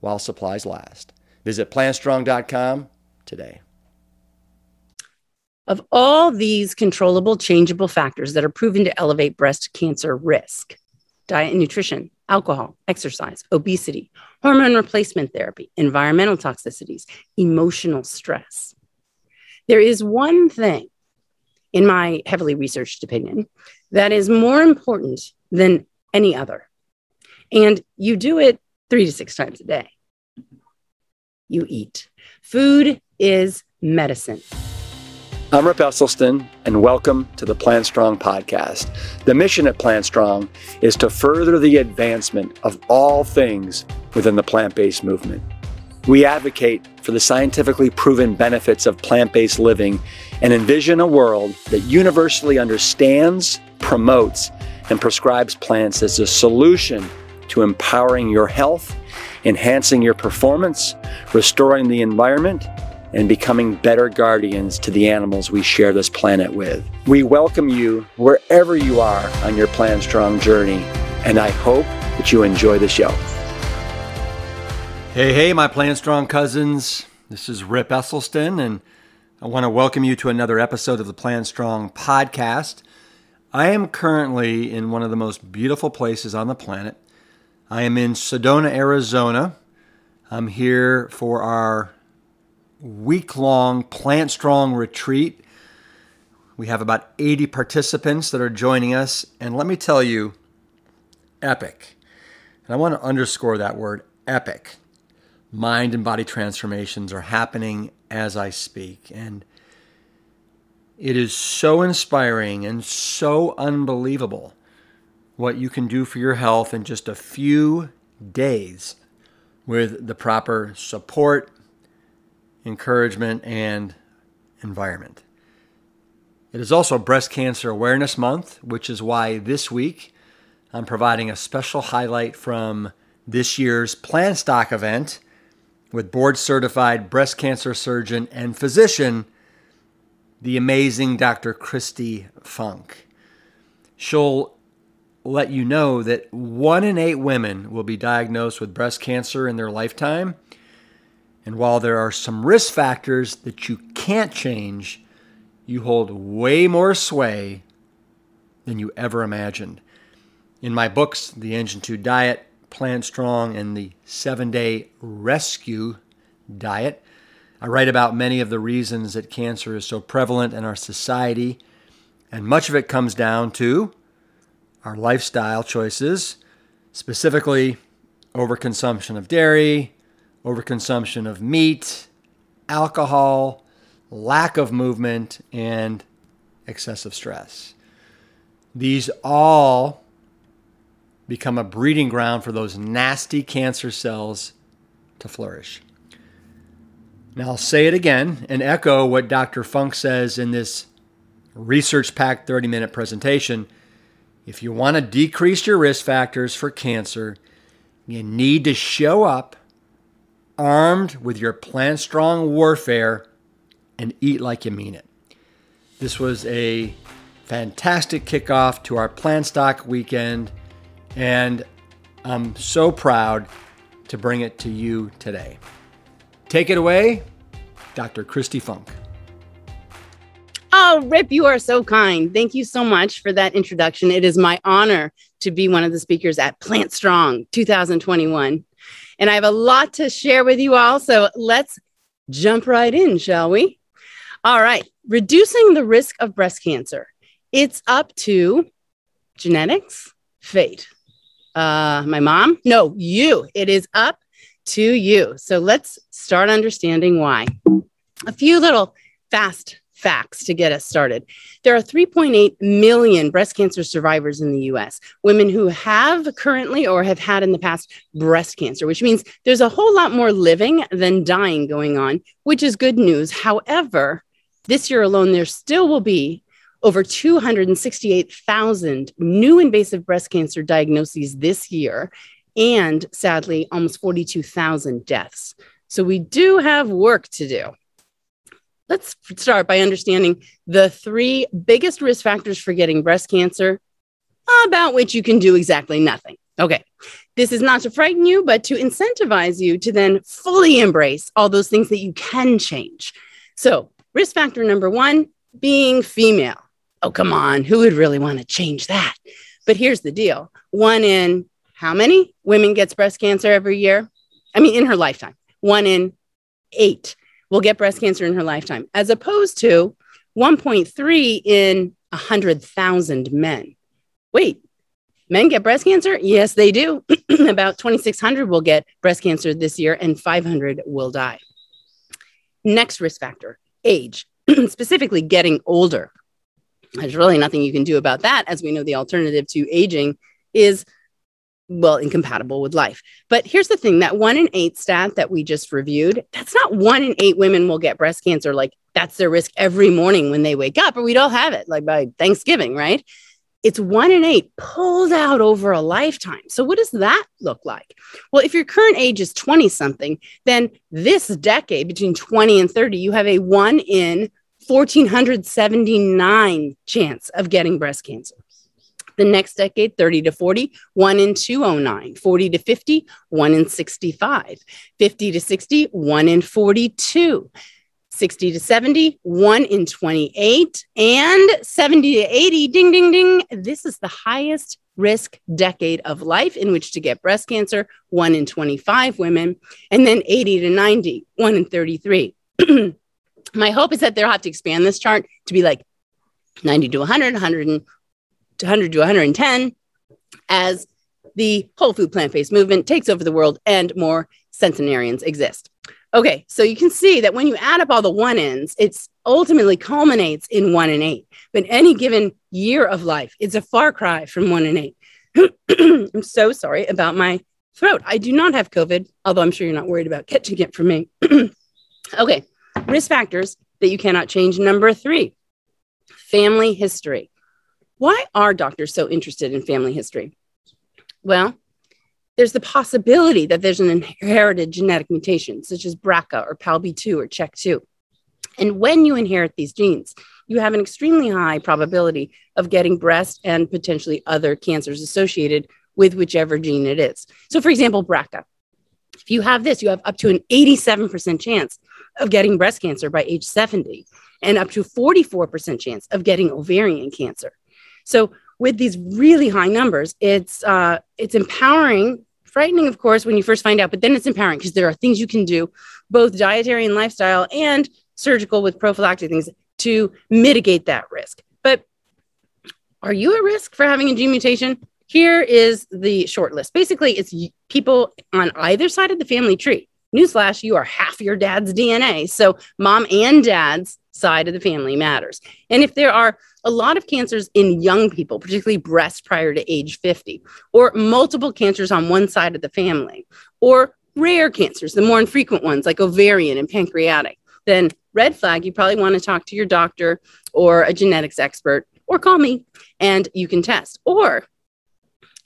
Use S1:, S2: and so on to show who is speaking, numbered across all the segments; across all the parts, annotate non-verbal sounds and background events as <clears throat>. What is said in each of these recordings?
S1: while supplies last. Visit plantstrong.com today.
S2: Of all these controllable, changeable factors that are proven to elevate breast cancer risk, diet and nutrition, alcohol, exercise, obesity, hormone replacement therapy, environmental toxicities, emotional stress. There is one thing, in my heavily researched opinion, that is more important than any other. And you do it three to six times a day. You eat. Food is medicine.
S1: I'm Rip Esselstyn, and welcome to the Plant Strong podcast. The mission at Plant Strong is to further the advancement of all things within the plant based movement. We advocate for the scientifically proven benefits of plant based living and envision a world that universally understands, promotes, and prescribes plants as a solution to empowering your health, enhancing your performance, restoring the environment, and becoming better guardians to the animals we share this planet with. We welcome you wherever you are on your Plant Strong journey, and I hope that you enjoy the show. Hey, hey, my Plant Strong cousins. This is Rip Esselstyn, and I want to welcome you to another episode of the Plant Strong podcast. I am currently in one of the most beautiful places on the planet. I am in Sedona, Arizona. I'm here for our week long Plant Strong retreat. We have about 80 participants that are joining us. And let me tell you, epic. And I want to underscore that word epic. Mind and body transformations are happening as I speak. And it is so inspiring and so unbelievable what you can do for your health in just a few days with the proper support encouragement, and environment. It is also Breast Cancer Awareness Month, which is why this week I'm providing a special highlight from this year's Plant Stock event with board certified breast cancer surgeon and physician, the amazing Dr. Kristi Funk. She'll let you know that one in eight women will be diagnosed with breast cancer in their lifetime and while there are some risk factors that you can't change, you hold way more sway than you ever imagined. In my books, The Engine 2 Diet, Plant Strong, and the Seven Day Rescue Diet, I write about many of the reasons that cancer is so prevalent in our society, and much of it comes down to our lifestyle choices, specifically overconsumption of dairy, overconsumption of meat, alcohol, lack of movement, and excessive stress. These all become a breeding ground for those nasty cancer cells to flourish. Now, I'll say it again and echo what Dr. Funk says in this research packed 30 minute presentation. If you want to decrease your risk factors for cancer, you need to show up armed with your plant strong warfare and eat like you mean it. This was a fantastic kickoff to our plant stock weekend, and I'm so proud to bring it to you today. Take it away, Dr. Kristi Funk.
S2: Oh, Rip, you are so kind. Thank you so much for that introduction. It is my honor to be one of the speakers at Plant Strong 2021. And I have a lot to share with you all. So let's jump right in, shall we? All right. Reducing the risk of breast cancer. It's up to genetics, fate. Uh, my mom? No, you. It is up to you. So let's start understanding why. A few little fast facts to get us started. There are 3.8 million breast cancer survivors in the US, women who have currently or have had in the past breast cancer, which means there's a whole lot more living than dying going on, which is good news. However, this year alone, there still will be over 268,000 new invasive breast cancer diagnoses this year, and sadly, almost 42,000 deaths. So we do have work to do. Let's start by understanding the three biggest risk factors for getting breast cancer, about which you can do exactly nothing. Okay, this is not to frighten you, but to incentivize you to then fully embrace all those things that you can change. So, risk factor number one being female. Oh, come on, who would really want to change that? But here's the deal one in how many women gets breast cancer every year? I mean, in her lifetime, one in eight will get breast cancer in her lifetime, as opposed to 1.3 in 100,000 men. Wait, men get breast cancer? Yes, they do. <clears throat> About 2,600 will get breast cancer this year, and 500 will die. Next risk factor age, <clears throat> specifically getting older. There's really nothing you can do about that, as we know the alternative to aging is well, incompatible with life. But here's the thing that one in eight stat that we just reviewed, that's not one in eight women will get breast cancer. Like that's their risk every morning when they wake up, or we'd all have it like by Thanksgiving, right? It's one in eight pulled out over a lifetime. So, what does that look like? Well, if your current age is 20 something, then this decade between 20 and 30, you have a one in 1479 chance of getting breast cancer. The next decade, 30 to 40, 1 in 209, 40 to 50, 1 in 65, 50 to 60, 1 in 42. 60 to 70, 1 in 28, and 70 to 80, ding, ding, ding. This is the highest risk decade of life in which to get breast cancer, 1 in 25 women, and then 80 to 90, 1 in 33. <clears throat> My hope is that they'll have to expand this chart to be like 90 to 100, 100 100 to 110 as the whole food plant based movement takes over the world and more centenarians exist. Okay, so you can see that when you add up all the one ends, it's ultimately culminates in one and eight. But any given year of life, it's a far cry from one and eight. <clears throat> I'm so sorry about my throat. I do not have COVID, although I'm sure you're not worried about catching it from me. <clears throat> okay, risk factors that you cannot change. Number three, family history. Why are doctors so interested in family history? Well, there's the possibility that there's an inherited genetic mutation, such as BRCA or PALB2 or CHEK2. And when you inherit these genes, you have an extremely high probability of getting breast and potentially other cancers associated with whichever gene it is. So, for example, BRCA. If you have this, you have up to an 87% chance of getting breast cancer by age 70 and up to 44% chance of getting ovarian cancer. So with these really high numbers, it's uh, it's empowering, frightening, of course, when you first find out, but then it's empowering because there are things you can do, both dietary and lifestyle and surgical with prophylactic things to mitigate that risk. But are you at risk for having a gene mutation? Here is the short list. Basically, it's people on either side of the family tree. Newsflash, you are half your dad's DNA. So, mom and dad's side of the family matters. And if there are a lot of cancers in young people, particularly breast prior to age 50, or multiple cancers on one side of the family, or rare cancers, the more infrequent ones like ovarian and pancreatic, then red flag, you probably want to talk to your doctor or a genetics expert or call me and you can test. Or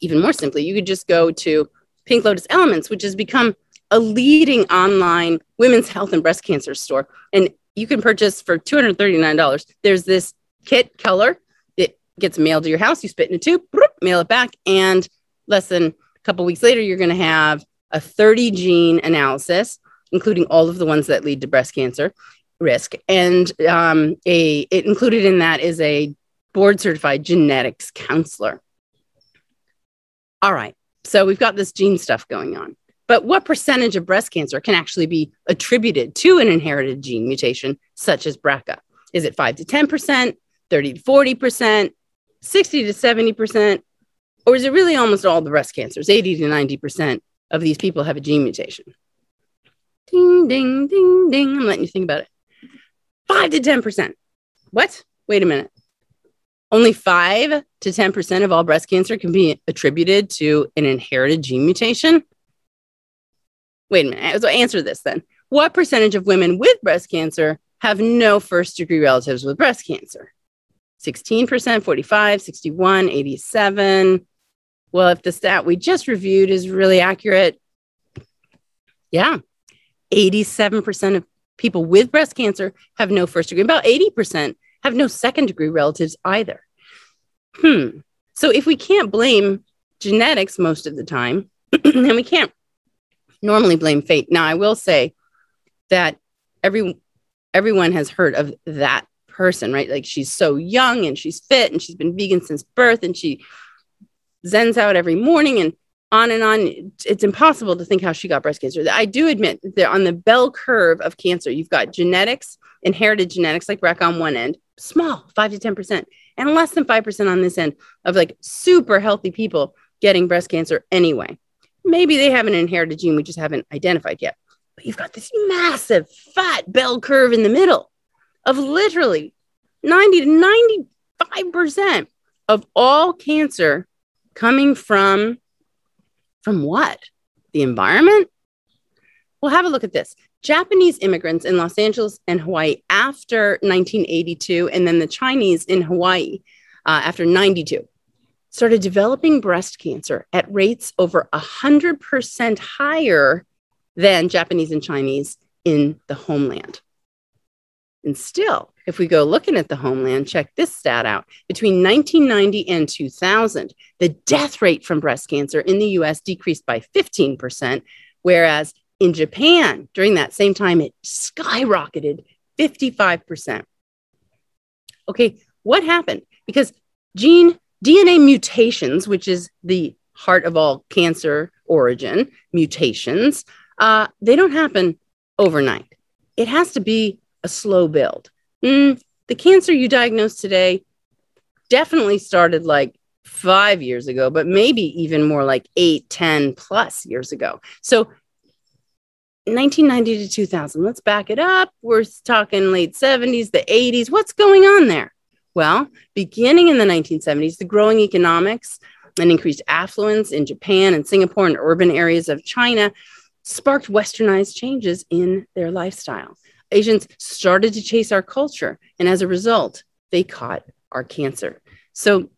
S2: even more simply, you could just go to Pink Lotus Elements, which has become a leading online women's health and breast cancer store. And you can purchase for $239. There's this kit color. It gets mailed to your house. You spit in a tube, mail it back, and less than a couple weeks later, you're going to have a 30 gene analysis, including all of the ones that lead to breast cancer risk. And um, a it included in that is a board certified genetics counselor. All right. So we've got this gene stuff going on. But what percentage of breast cancer can actually be attributed to an inherited gene mutation, such as BRCA? Is it 5 to 10%, 30 to 40%, 60 to 70%? Or is it really almost all the breast cancers? 80 to 90% of these people have a gene mutation. Ding, ding, ding, ding. I'm letting you think about it. 5 to 10%. What? Wait a minute. Only 5 to 10% of all breast cancer can be attributed to an inherited gene mutation. Wait a minute. So answer this then. What percentage of women with breast cancer have no first degree relatives with breast cancer? 16%, 45, 61, 87. Well, if the stat we just reviewed is really accurate, yeah, 87% of people with breast cancer have no first degree. About 80% have no second degree relatives either. Hmm. So if we can't blame genetics most of the time, <clears throat> and we can't normally blame fate. Now, I will say that every everyone has heard of that person, right? Like she's so young and she's fit and she's been vegan since birth and she zens out every morning and on and on. It's impossible to think how she got breast cancer. I do admit that on the bell curve of cancer, you've got genetics, inherited genetics like BRCA on one end, small, five to 10%, and less than 5% on this end of like super healthy people getting breast cancer anyway. Maybe they have an inherited gene we just haven't identified yet. But you've got this massive fat bell curve in the middle of literally 90 to 95% of all cancer coming from from what? The environment? Well, have a look at this. Japanese immigrants in Los Angeles and Hawaii after 1982, and then the Chinese in Hawaii uh, after 92, started developing breast cancer at rates over 100% higher than Japanese and Chinese in the homeland. And still, if we go looking at the homeland, check this stat out. Between 1990 and 2000, the death rate from breast cancer in the US decreased by 15%, whereas in Japan, during that same time, it skyrocketed 55%. Okay, what happened? Because gene DNA mutations, which is the heart of all cancer origin mutations, uh, they don't happen overnight. It has to be a slow build. Mm, the cancer you diagnosed today definitely started like five years ago, but maybe even more like eight, ten plus years ago. So 1990 to 2000, let's back it up. We're talking late 70s, the 80s. What's going on there? Well, beginning in the 1970s, the growing economics and increased affluence in Japan and Singapore and urban areas of China sparked westernized changes in their lifestyle. Asians started to chase our culture. And as a result, they caught our cancer. So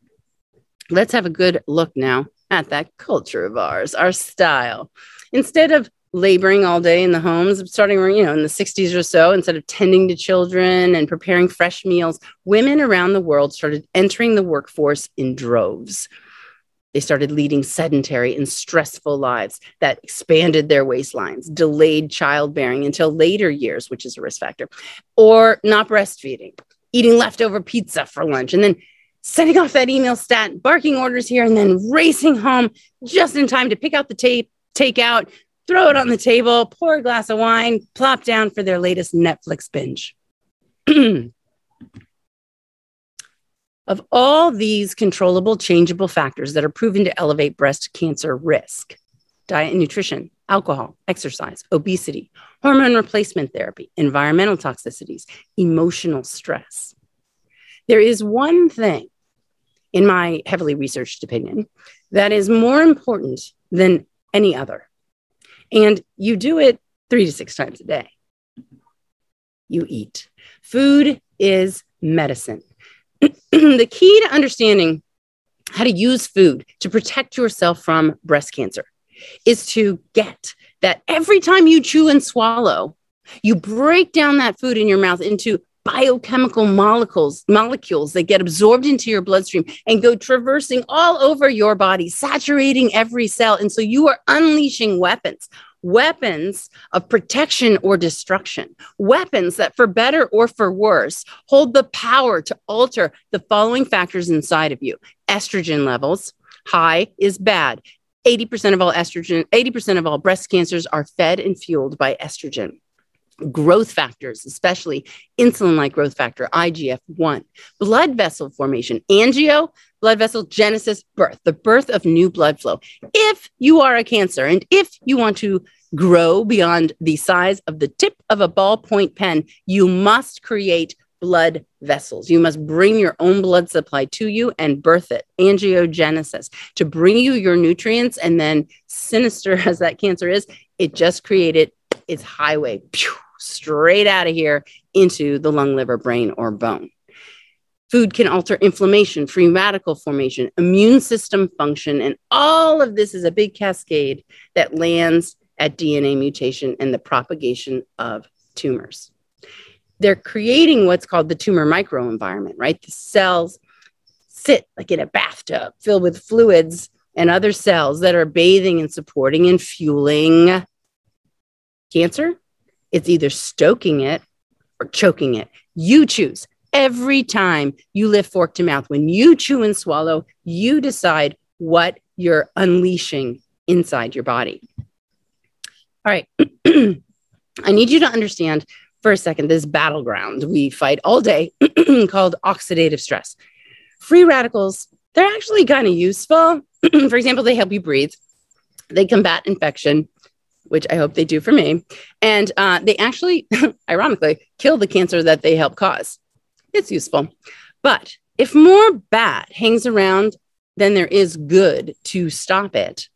S2: let's have a good look now at that culture of ours, our style. Instead of laboring all day in the homes, starting you know in the 60s or so, instead of tending to children and preparing fresh meals, women around the world started entering the workforce in droves. They started leading sedentary and stressful lives that expanded their waistlines, delayed childbearing until later years, which is a risk factor, or not breastfeeding, eating leftover pizza for lunch, and then sending off that email stat, barking orders here, and then racing home just in time to pick out the tape, take out, throw it on the table, pour a glass of wine, plop down for their latest Netflix binge. <clears throat> Of all these controllable, changeable factors that are proven to elevate breast cancer risk diet and nutrition, alcohol, exercise, obesity, hormone replacement therapy, environmental toxicities, emotional stress. There is one thing, in my heavily researched opinion, that is more important than any other. And you do it three to six times a day. You eat. Food is medicine. <clears throat> the key to understanding how to use food to protect yourself from breast cancer is to get that every time you chew and swallow, you break down that food in your mouth into biochemical molecules molecules that get absorbed into your bloodstream and go traversing all over your body saturating every cell and so you are unleashing weapons weapons of protection or destruction, weapons that, for better or for worse, hold the power to alter the following factors inside of you estrogen levels. High is bad. 80% of all estrogen, 80% of all breast cancers are fed and fueled by estrogen. Growth factors, especially insulin like growth factor, IGF 1, blood vessel formation, angio, blood vessel genesis, birth, the birth of new blood flow. If you are a cancer and if you want to grow beyond the size of the tip of a ballpoint pen, you must create blood vessels. You must bring your own blood supply to you and birth it. Angiogenesis to bring you your nutrients. And then, sinister <laughs> as that cancer is, it just created its highway pew, straight out of here into the lung, liver, brain, or bone. Food can alter inflammation, free radical formation, immune system function, and all of this is a big cascade that lands at DNA mutation and the propagation of tumors they're creating what's called the tumor microenvironment, right? The cells sit like in a bathtub filled with fluids and other cells that are bathing and supporting and fueling cancer. It's either stoking it or choking it. You choose. Every time you lift fork to mouth, when you chew and swallow, you decide what you're unleashing inside your body. All right. <clears throat> I need you to understand for a second this battleground we fight all day <clears throat> called oxidative stress. Free radicals, they're actually kind of useful. <clears throat> for example, they help you breathe, they combat infection, which I hope they do for me. And uh, they actually, <laughs> ironically, kill the cancer that they help cause. It's useful. But if more bad hangs around than there is good to stop it,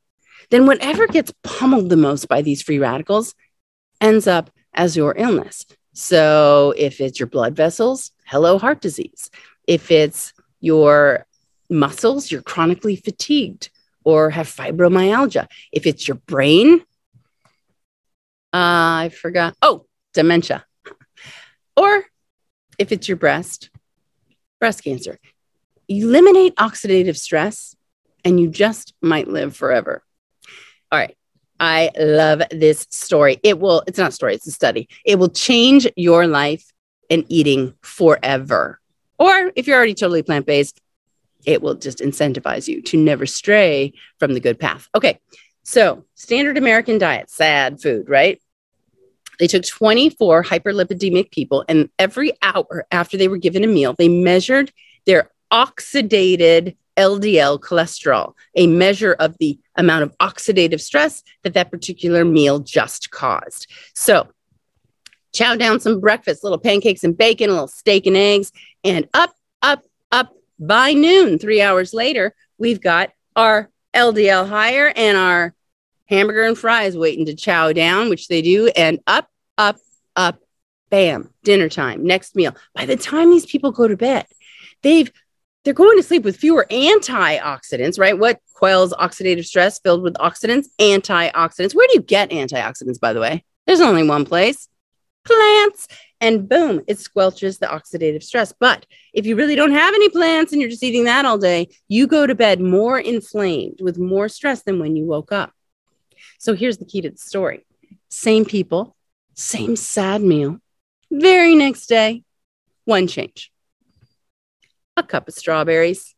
S2: then whatever gets pummeled the most by these free radicals ends up as your illness. So if it's your blood vessels, hello, heart disease. If it's your muscles, you're chronically fatigued or have fibromyalgia. If it's your brain, uh, I forgot. Oh, dementia. or if it's your breast, breast cancer. Eliminate oxidative stress and you just might live forever. All right. I love this story. It will, it's not a story, it's a study. It will change your life and eating forever. Or if you're already totally plant based, it will just incentivize you to never stray from the good path. Okay. So, standard American diet, sad food, right? They took 24 hyperlipidemic people, and every hour after they were given a meal, they measured their oxidated LDL cholesterol, a measure of the amount of oxidative stress that that particular meal just caused. So, chow down some breakfast, little pancakes and bacon, a little steak and eggs, and up, up, up by noon, three hours later, we've got our LDL higher and our hamburger and fries waiting to chow down, which they do, and up, up, up, bam, dinner time, next meal. By the time these people go to bed, they've they're going to sleep with fewer antioxidants, right? What quells oxidative stress filled with oxidants? Antioxidants. Where do you get antioxidants, by the way? There's only one place plants. And boom, it squelches the oxidative stress. But if you really don't have any plants and you're just eating that all day, you go to bed more inflamed with more stress than when you woke up. So here's the key to the story same people, same sad meal, very next day, one change a cup of strawberries.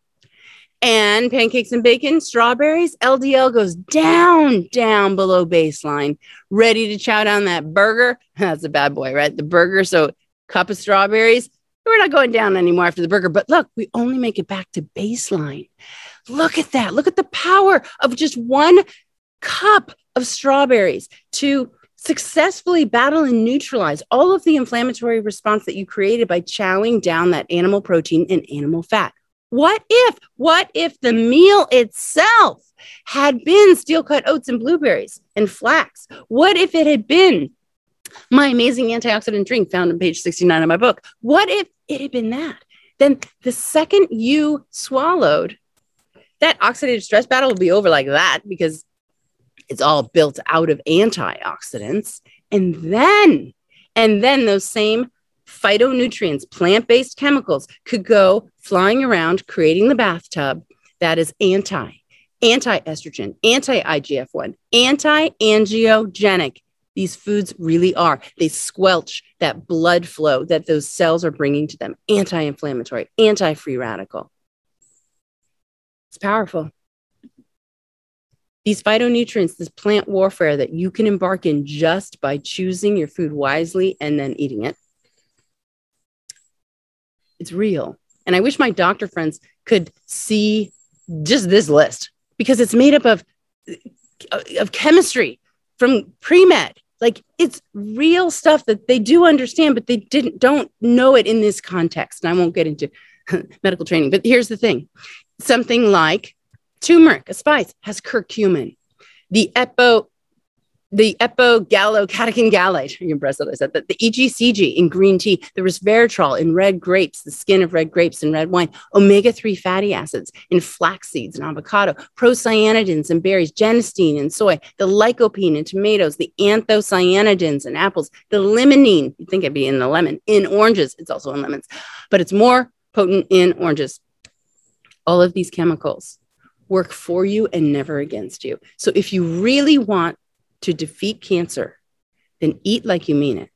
S2: And pancakes and bacon, strawberries, LDL goes down, down below baseline, ready to chow down that burger. <laughs> That's a bad boy, right? The burger. So, cup of strawberries, we're not going down anymore after the burger. But look, we only make it back to baseline. Look at that. Look at the power of just one cup of strawberries to successfully battle and neutralize all of the inflammatory response that you created by chowing down that animal protein and animal fat. What if, what if the meal itself had been steel cut oats and blueberries and flax? What if it had been my amazing antioxidant drink found on page 69 of my book? What if it had been that? Then the second you swallowed, that oxidative stress battle will be over like that because it's all built out of antioxidants. And then, and then those same phytonutrients, plant based chemicals could go flying around, creating the bathtub that is anti, anti estrogen, anti IGF 1, anti angiogenic. These foods really are. They squelch that blood flow that those cells are bringing to them, anti inflammatory, anti free radical. It's powerful. These phytonutrients, this plant warfare that you can embark in just by choosing your food wisely and then eating it. It's real. And I wish my doctor friends could see just this list because it's made up of, of chemistry from pre med Like it's real stuff that they do understand, but they didn't don't know it in this context. And I won't get into <laughs> medical training, but here's the thing: something like turmeric, a spice, has curcumin. The epo the epigallocatechin gallate, you impressed that I said that, the EGCG in green tea, the resveratrol in red grapes, the skin of red grapes in red wine, omega 3 fatty acids in flax seeds and avocado, procyanidins in berries, genistein in soy, the lycopene in tomatoes, the anthocyanidins in apples, the limonene, you think it'd be in the lemon, in oranges. It's also in lemons, but it's more potent in oranges. All of these chemicals work for you and never against you. So if you really want to defeat cancer, then eat like you mean it.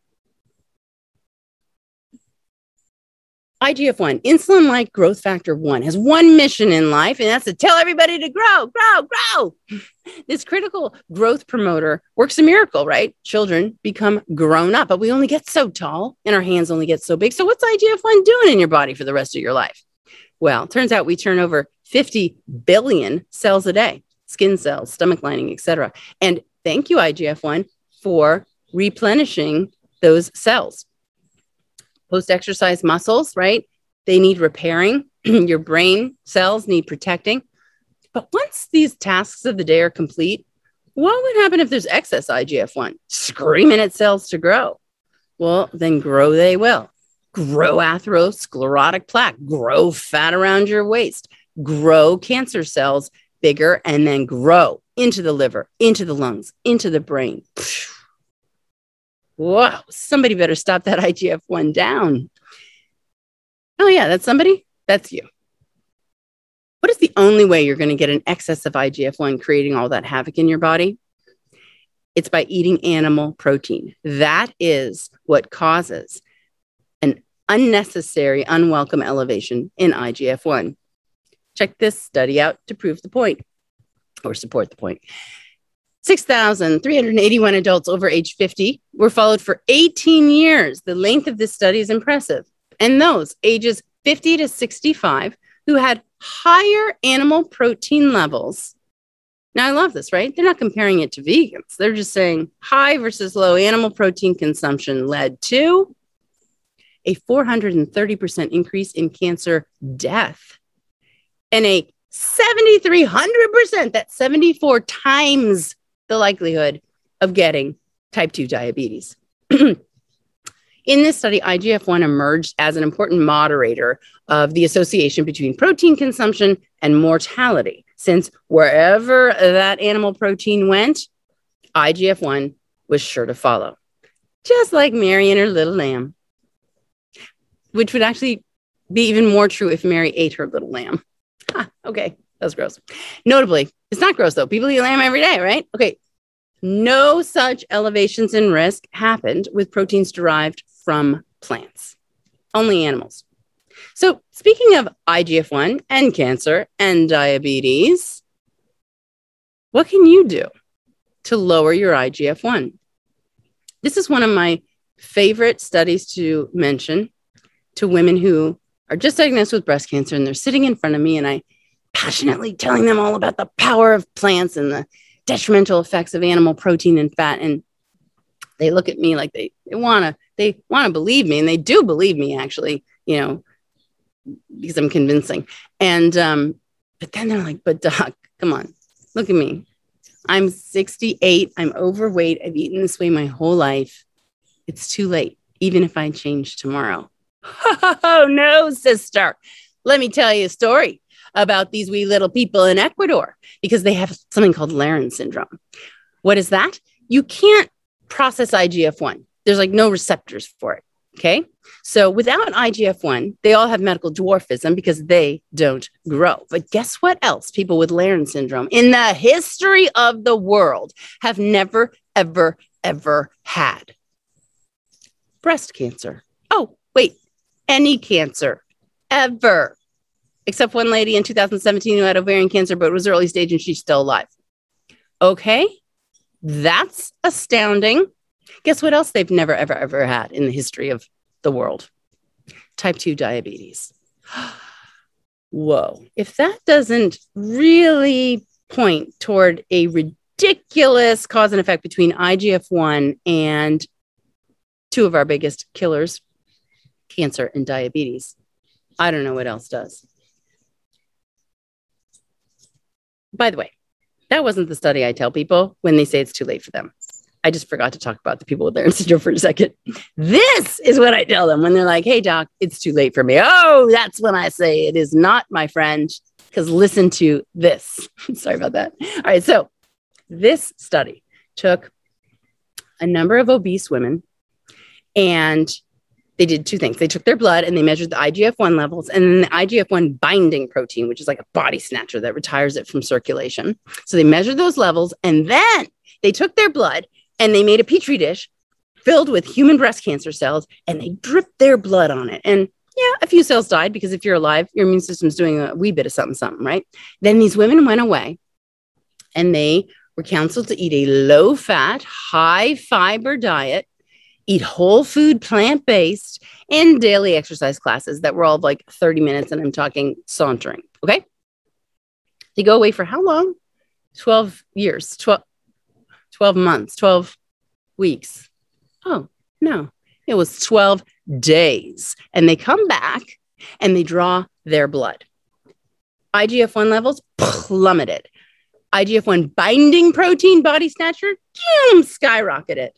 S2: IGF 1, insulin like growth factor 1, has one mission in life, and that's to tell everybody to grow, grow, grow. <laughs> This critical growth promoter works a miracle, right? Children become grown up, but we only get so tall and our hands only get so big. So, what's IGF 1 doing in your body for the rest of your life? Well, turns out we turn over 50 billion cells a day skin cells, stomach lining, etc. And Thank you, IGF 1, for replenishing those cells. Post exercise muscles, right? They need repairing. <clears throat> Your brain cells need protecting. But once these tasks of the day are complete, what would happen if there's excess IGF 1? Screaming at cells to grow. Well, then grow they will. Grow atherosclerotic plaque, grow fat around your waist, grow cancer cells bigger, and then grow into the liver, into the lungs, into the brain. Whoa, somebody better stop that <laughs> IGF 1 down. Oh, yeah, that's somebody? That's you. What is the only way you're going to get an excess of IGF 1 creating all that havoc in your body? It's by eating animal protein. That is what causes an unnecessary, unwelcome elevation in IGF 1. Check this study out to prove the point or support the point. 6,381 adults over age 50 were followed for 18 years. The length of this study is impressive. And those ages 50 to 65 who had higher animal protein levels. Now, I love this, right? They're not comparing it to vegans. They're just saying high versus low animal protein consumption led to a 430% increase in cancer death and a 7,300%. That's 74 times the likelihood of getting type 2 diabetes. <clears throat> In this study, IGF 1 emerged as an important moderator of the association between protein consumption and mortality, since wherever that animal protein went, IGF 1 was sure to follow, just like Mary and her little lamb, which would actually be even more true if Mary ate her little lamb. Okay, that's gross. Notably, it's not gross though. People eat lamb every day, right? Okay. No such elevations in risk happened with proteins derived from plants, only animals. So, speaking of IGF 1 and cancer and diabetes, what can you do to lower your IGF 1? This is one of my favorite studies to mention to women who are just diagnosed with breast cancer and they're sitting in front of me and I passionately telling them all about the power of plants and the detrimental effects of animal protein and fat. And they look at me like they, they want to they want to believe me and they do believe me actually you know because i'm convincing. And um but then they're like but doc come on look at me. I'm 68 i'm overweight. I've eaten this way my whole life. It's too late even if i change tomorrow oh no sister let me tell you a story about these wee little people in Ecuador because they have something called Laron syndrome. What is that? You can't process IGF 1, there's like no receptors for it. Okay. So without IGF 1, they all have medical dwarfism because they don't grow. But guess what else people with Laron syndrome in the history of the world have never, ever, ever had? Breast cancer. Oh, wait, any cancer ever except one lady in 2017 who had ovarian cancer, but it was early stage and she's still alive. Okay, that's astounding. Guess what else they've never, ever, ever had in the history of the world? Type 2 diabetes. <gasps> Whoa. If that doesn't really point toward a ridiculous cause and effect between IGF 1 and two of our biggest killers cancer and diabetes. I don't know what else does. By the way, that wasn't the study I tell people when they say it's too late for them. I just forgot to talk about the people with Laron <laughs> syndrome for a second. This is what I tell them when they're like, hey, doc, it's too late for me. Oh, that's when I say it is not, my friend, because listen to this. <laughs> Sorry about that. All right. So, this study took a number of obese women and they did two things. They took their blood and they measured the IGF 1 levels and then the IGF 1 binding protein, which is like a body snatcher that retires it from circulation. So they measured those levels and then they took their blood and they made a petri dish filled with human breast cancer cells and they dripped their blood on it. And yeah, a few cells died because if you're alive, your immune system's doing a wee bit of something, something, right? Then these women went away and they were counseled to eat a low fat, high fiber diet eat whole food, plant based, and daily exercise classes that were all like 30 minutes. And I'm talking sauntering. Okay. They go away for how long? 12 years, 12, 12 months, 12 weeks. Oh, no, it was 12 days. And they come back and they draw their blood. IGF 1 levels plummeted. IGF 1 binding protein body snatcher, boom, skyrocketed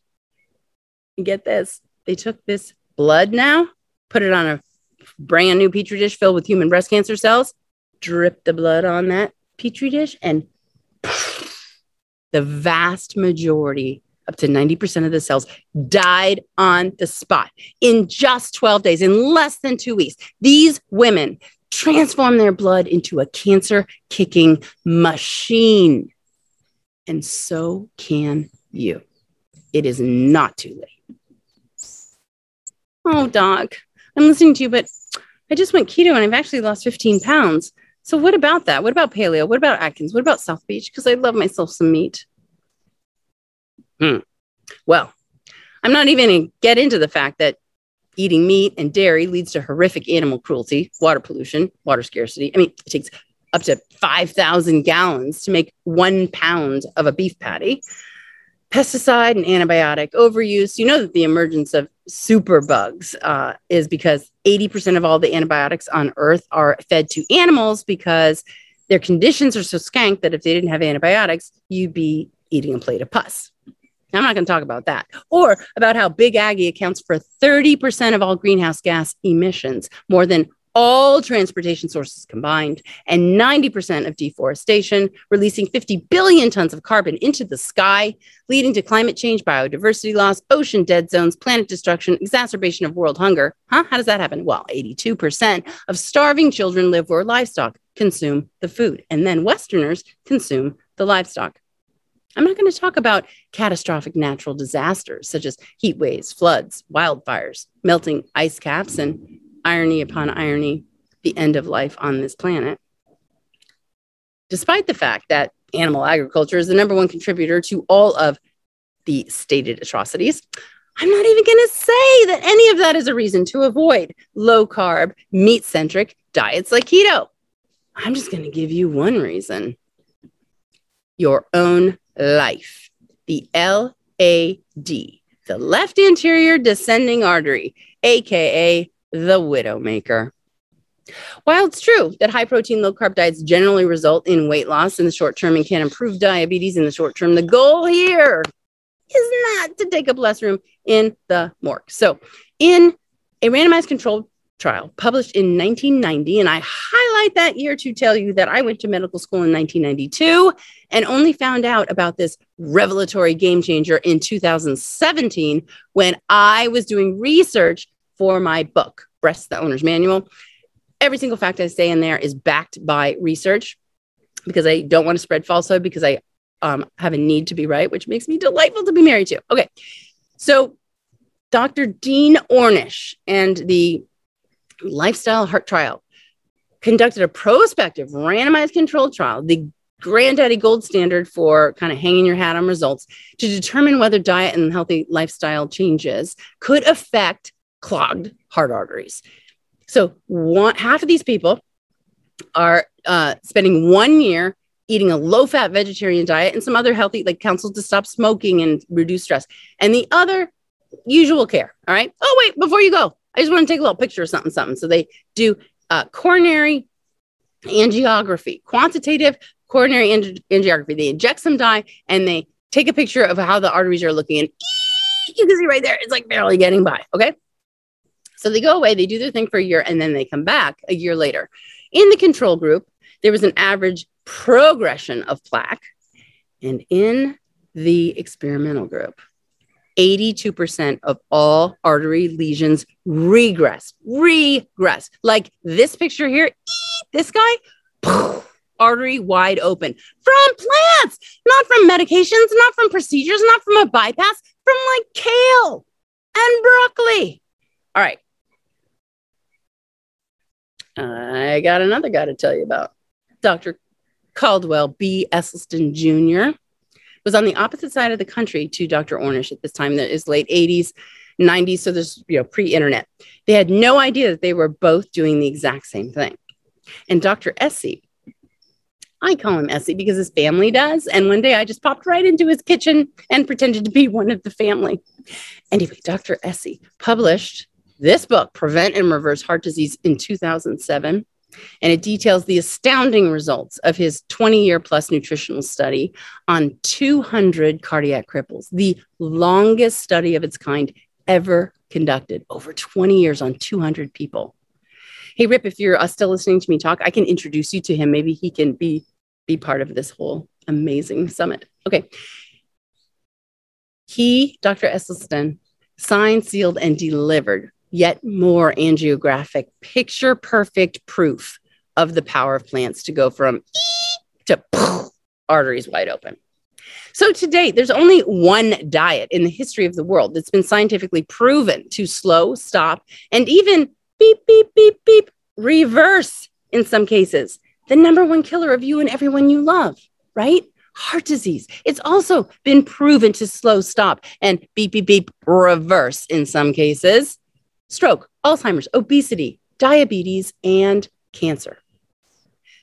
S2: get this they took this blood now, put it on a brand new petri dish filled with human breast cancer cells, dripped the blood on that petri dish, and the vast majority, up to 90% of the cells, died on the spot in just 12 days, in less than two weeks. These women transformed their blood into a cancer kicking machine. And so can you. It is not too late. Oh, doc, I'm listening to you, but I just went keto and I've actually lost 15 pounds. So, what about that? What about paleo? What about Atkins? What about South Beach? Because I love myself some meat. Hmm. Well, I'm not even going to get into the fact that eating meat and dairy leads to horrific animal cruelty, water pollution, water scarcity. I mean, it takes up to 5,000 gallons to make one pound of a beef patty pesticide and antibiotic overuse. You know that the emergence of superbugs uh, is because 80% of all the antibiotics on Earth are fed to animals because their conditions are so skank that if they didn't have antibiotics, you'd be eating a plate of pus. I'm not going to talk about that. Or about how Big Aggie accounts for 30% of all greenhouse gas emissions, more than all transportation sources combined, and 90% of deforestation, releasing 50 billion tons of carbon into the sky, leading to climate change, biodiversity loss, ocean dead zones, planet destruction, exacerbation of world hunger. Huh? How does that happen? Well, 82% of starving children live where livestock consume the food, and then Westerners consume the livestock. I'm not going to talk about catastrophic natural disasters such as heat waves, floods, wildfires, melting ice caps, and irony upon irony, the end of life on this planet. Despite the fact that animal agriculture is the number one contributor to all of the stated atrocities, I'm not even going to say that any of that is a reason to avoid low carb, meat centric diets like keto. I'm just going to give you one reason your own life. The LAD, the left anterior descending artery, AKA the Widowmaker. While it's true that high protein, low carb diets generally result in weight loss in the short term and can improve diabetes in the short term, the goal here is not to take up less room in the morgue. So, in a randomized controlled trial published in 1990, and I highlight that year to tell you that I went to medical school in 1992 and only found out about this revelatory game changer in 2017 when I was doing research for my book, Breast the Owner's Manual. Every single fact I say in there is backed by research because I don't want to spread falsehood because I um, have a need to be right, which makes me delightful to be married to. Okay. So, Dr. Dean Ornish and the Lifestyle Heart Trial conducted a prospective randomized controlled trial, the granddaddy gold standard for kind of hanging your hat on results to determine whether diet and healthy lifestyle changes could affect clogged heart arteries. So one half of these people are uh, spending one year eating a low fat vegetarian diet and some other healthy, like counsel to stop smoking and reduce stress. And the other usual care. All right. Oh, wait, before you go, I just want to take a little picture of something, something. So they do uh, coronary angiography, quantitative coronary angiography. They inject some dye and they take a picture of how the arteries are looking. And <laughs> you can see right there, it's like barely getting by. Okay. So they go away, they do their thing for a year, and then they come back a year later. In the control group, there was an average progression of plaque. And in the experimental group, 82% of all artery lesions regress, regress. Like this picture here, this guy, artery wide open from plants, not from medications, not from procedures, not from a bypass, from like kale and broccoli. All right. I got another guy to tell you about. Dr. Caldwell B. Esselstyn Jr. was on the opposite side of the country to Dr. Ornish at this time. That is late 80s, 90s. So there's you know pre-internet. They had no idea that they were both doing the exact same thing. And Dr. Essie, I call him Essie because his family does. And one day I just popped right into his kitchen and pretended to be one of the family. Anyway, Dr. Essie published this book, Prevent and Reverse Heart Disease, in 2007. And it details the astounding results of his 20 year plus nutritional study on 200 cardiac cripples, the longest study of its kind ever conducted, over 20 years on 200 people. Hey, Rip, if you're uh, still listening to me talk, I can introduce you to him. Maybe he can be, be part of this whole amazing summit. Okay. He, Dr. Esselstyn, signed, sealed, and delivered yet more angiographic, picture perfect proof of the power of plants to go from to arteries wide open. So, to date, there's only one diet in the history of the world that's been scientifically proven to slow, stop, and even beep, beep, beep, beep, reverse in some cases the number one killer of you and everyone you love, right? Heart disease. It's also been proven to slow, stop, and beep, beep, beep, reverse in some cases stroke, Alzheimer's, obesity, diabetes, and cancer.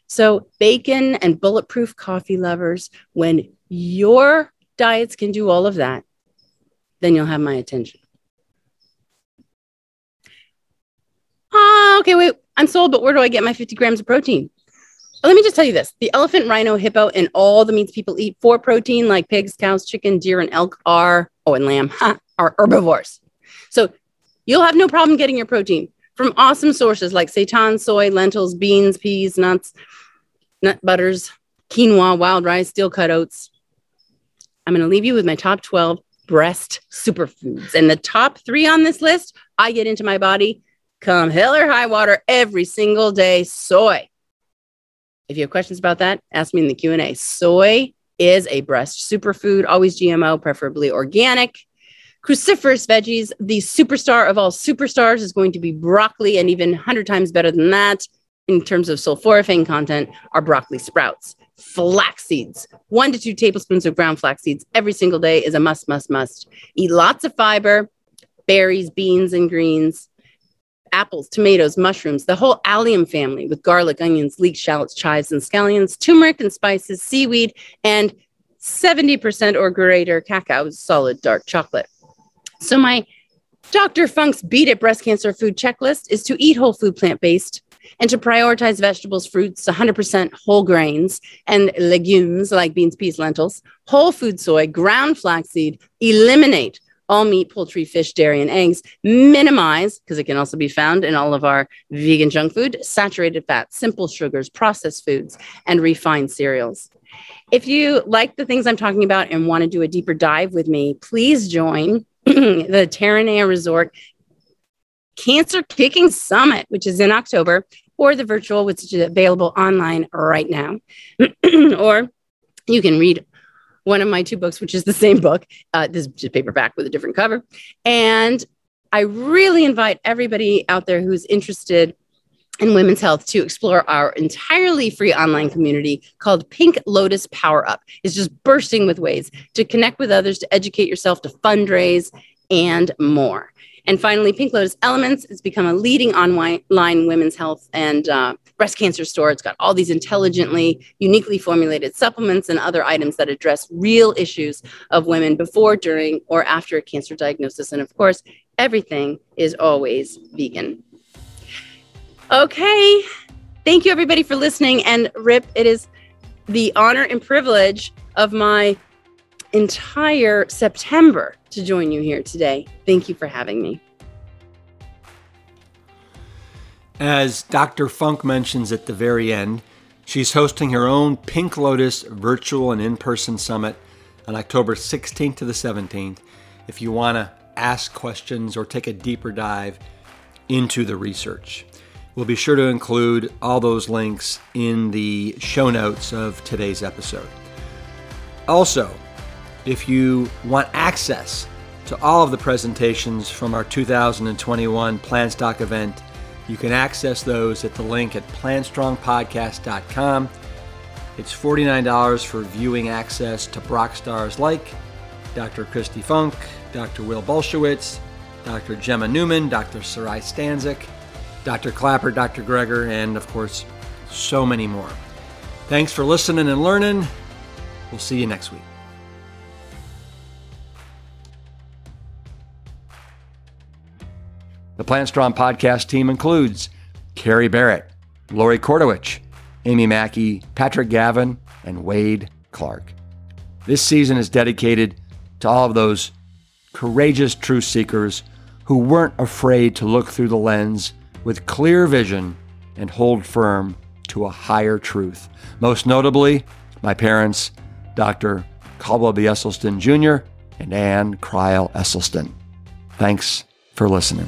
S2: So, bacon and bulletproof coffee lovers, when your diets can do all of that, then you'll have my attention. Ah, okay, wait, I'm sold, but where do I get my 50 grams of protein? Let me just tell you this the elephant, rhino, hippo, and all the meats people eat for protein, like pigs, cows, chicken, deer, and elk, are, oh, and lamb, <laughs> are herbivores. So You'll have no problem getting your protein from awesome sources like seitan, soy, lentils, beans, peas, nuts, nut butters, quinoa, wild rice, steel cut oats. I'm going to leave you with my top 12 breast superfoods. And the top three on this list, I get into my body come hell or high water every single day. Soy. If you have questions about that, ask me in the Q&A. Soy is a breast superfood, always GMO, preferably organic. Cruciferous veggies, the superstar of all superstars is going to be broccoli, and even 100 times better than that in terms of sulforaphane content are broccoli sprouts. Flax seeds, one to two tablespoons of ground flax seeds every single day is a must, must, must. Eat lots of fiber, berries, beans, and greens, apples, tomatoes, mushrooms, the whole allium family with garlic, onions, leek, shallots, chives, and scallions, turmeric and spices, seaweed, and 70% or greater cacao, solid dark chocolate. So, my Dr. Funk's Beat It Breast Cancer Food Checklist is to eat whole food plant based and to prioritize vegetables, fruits, 100% whole grains, and legumes like beans, peas, lentils, whole food soy, ground flaxseed, eliminate all meat, poultry, fish, dairy, and eggs, minimize, because it can also be found in all of our vegan junk food, saturated fats, simple sugars, processed foods, and refined cereals. If you like the things I'm talking about and want to do a deeper dive with me, please join <clears throat> the Terranea Resort Cancer Kicking Summit, which is in October, or the virtual, which is available online right now. <clears throat> or you can read one of my two books, which is the same book. Uh, this is just paperback with a different cover. And I really invite everybody out there who's interested in women's health to explore our entirely free online community called Pink Lotus Power Up. It's just bursting with ways to connect with others, to educate yourself, to fundraise, and more. And finally, Pink Lotus Elements has become a leading online women's health and uh, breast cancer store. It's got all these intelligently, uniquely formulated supplements and other items that address real issues of women before, during, or after a cancer diagnosis. And of course, everything is always vegan. Okay. Thank you, everybody, for listening. And Rip, it is the honor and privilege of my entire September to join you here today. Thank you for having me.
S1: As Dr. Funk mentions at the very end, she's hosting her own Pink Lotus virtual and in person summit on October 16th to the 17th. If you want to ask questions or take a deeper dive into the research, we'll be sure to include all those links in the show notes of today's episode. Also, if you want access to all of the presentations from our 2021 Plant-Stock event, you can access those at the link at plantstrongpodcast.com. It's $49 for viewing access to Broc stars like Dr. Kristi Funk, Dr. Will Bulsiewicz, Dr. Gemma Newman, Dr. Sarai Stanzik, Dr. Klaper, Dr. Greger, and of course, so many more. Thanks for listening and learning. We'll see you next week. The Plant Strong podcast team includes Carrie Barrett, Lori Kordowich, Amy Mackey, Patrick Gavin, and Wade Clark. This season is dedicated to all of those courageous truth seekers who weren't afraid to look through the lens with clear vision and hold firm to a higher truth. Most notably, my parents, Dr. Caldwell B. Esselstyn Jr. and Ann Crile Esselstyn. Thanks for listening.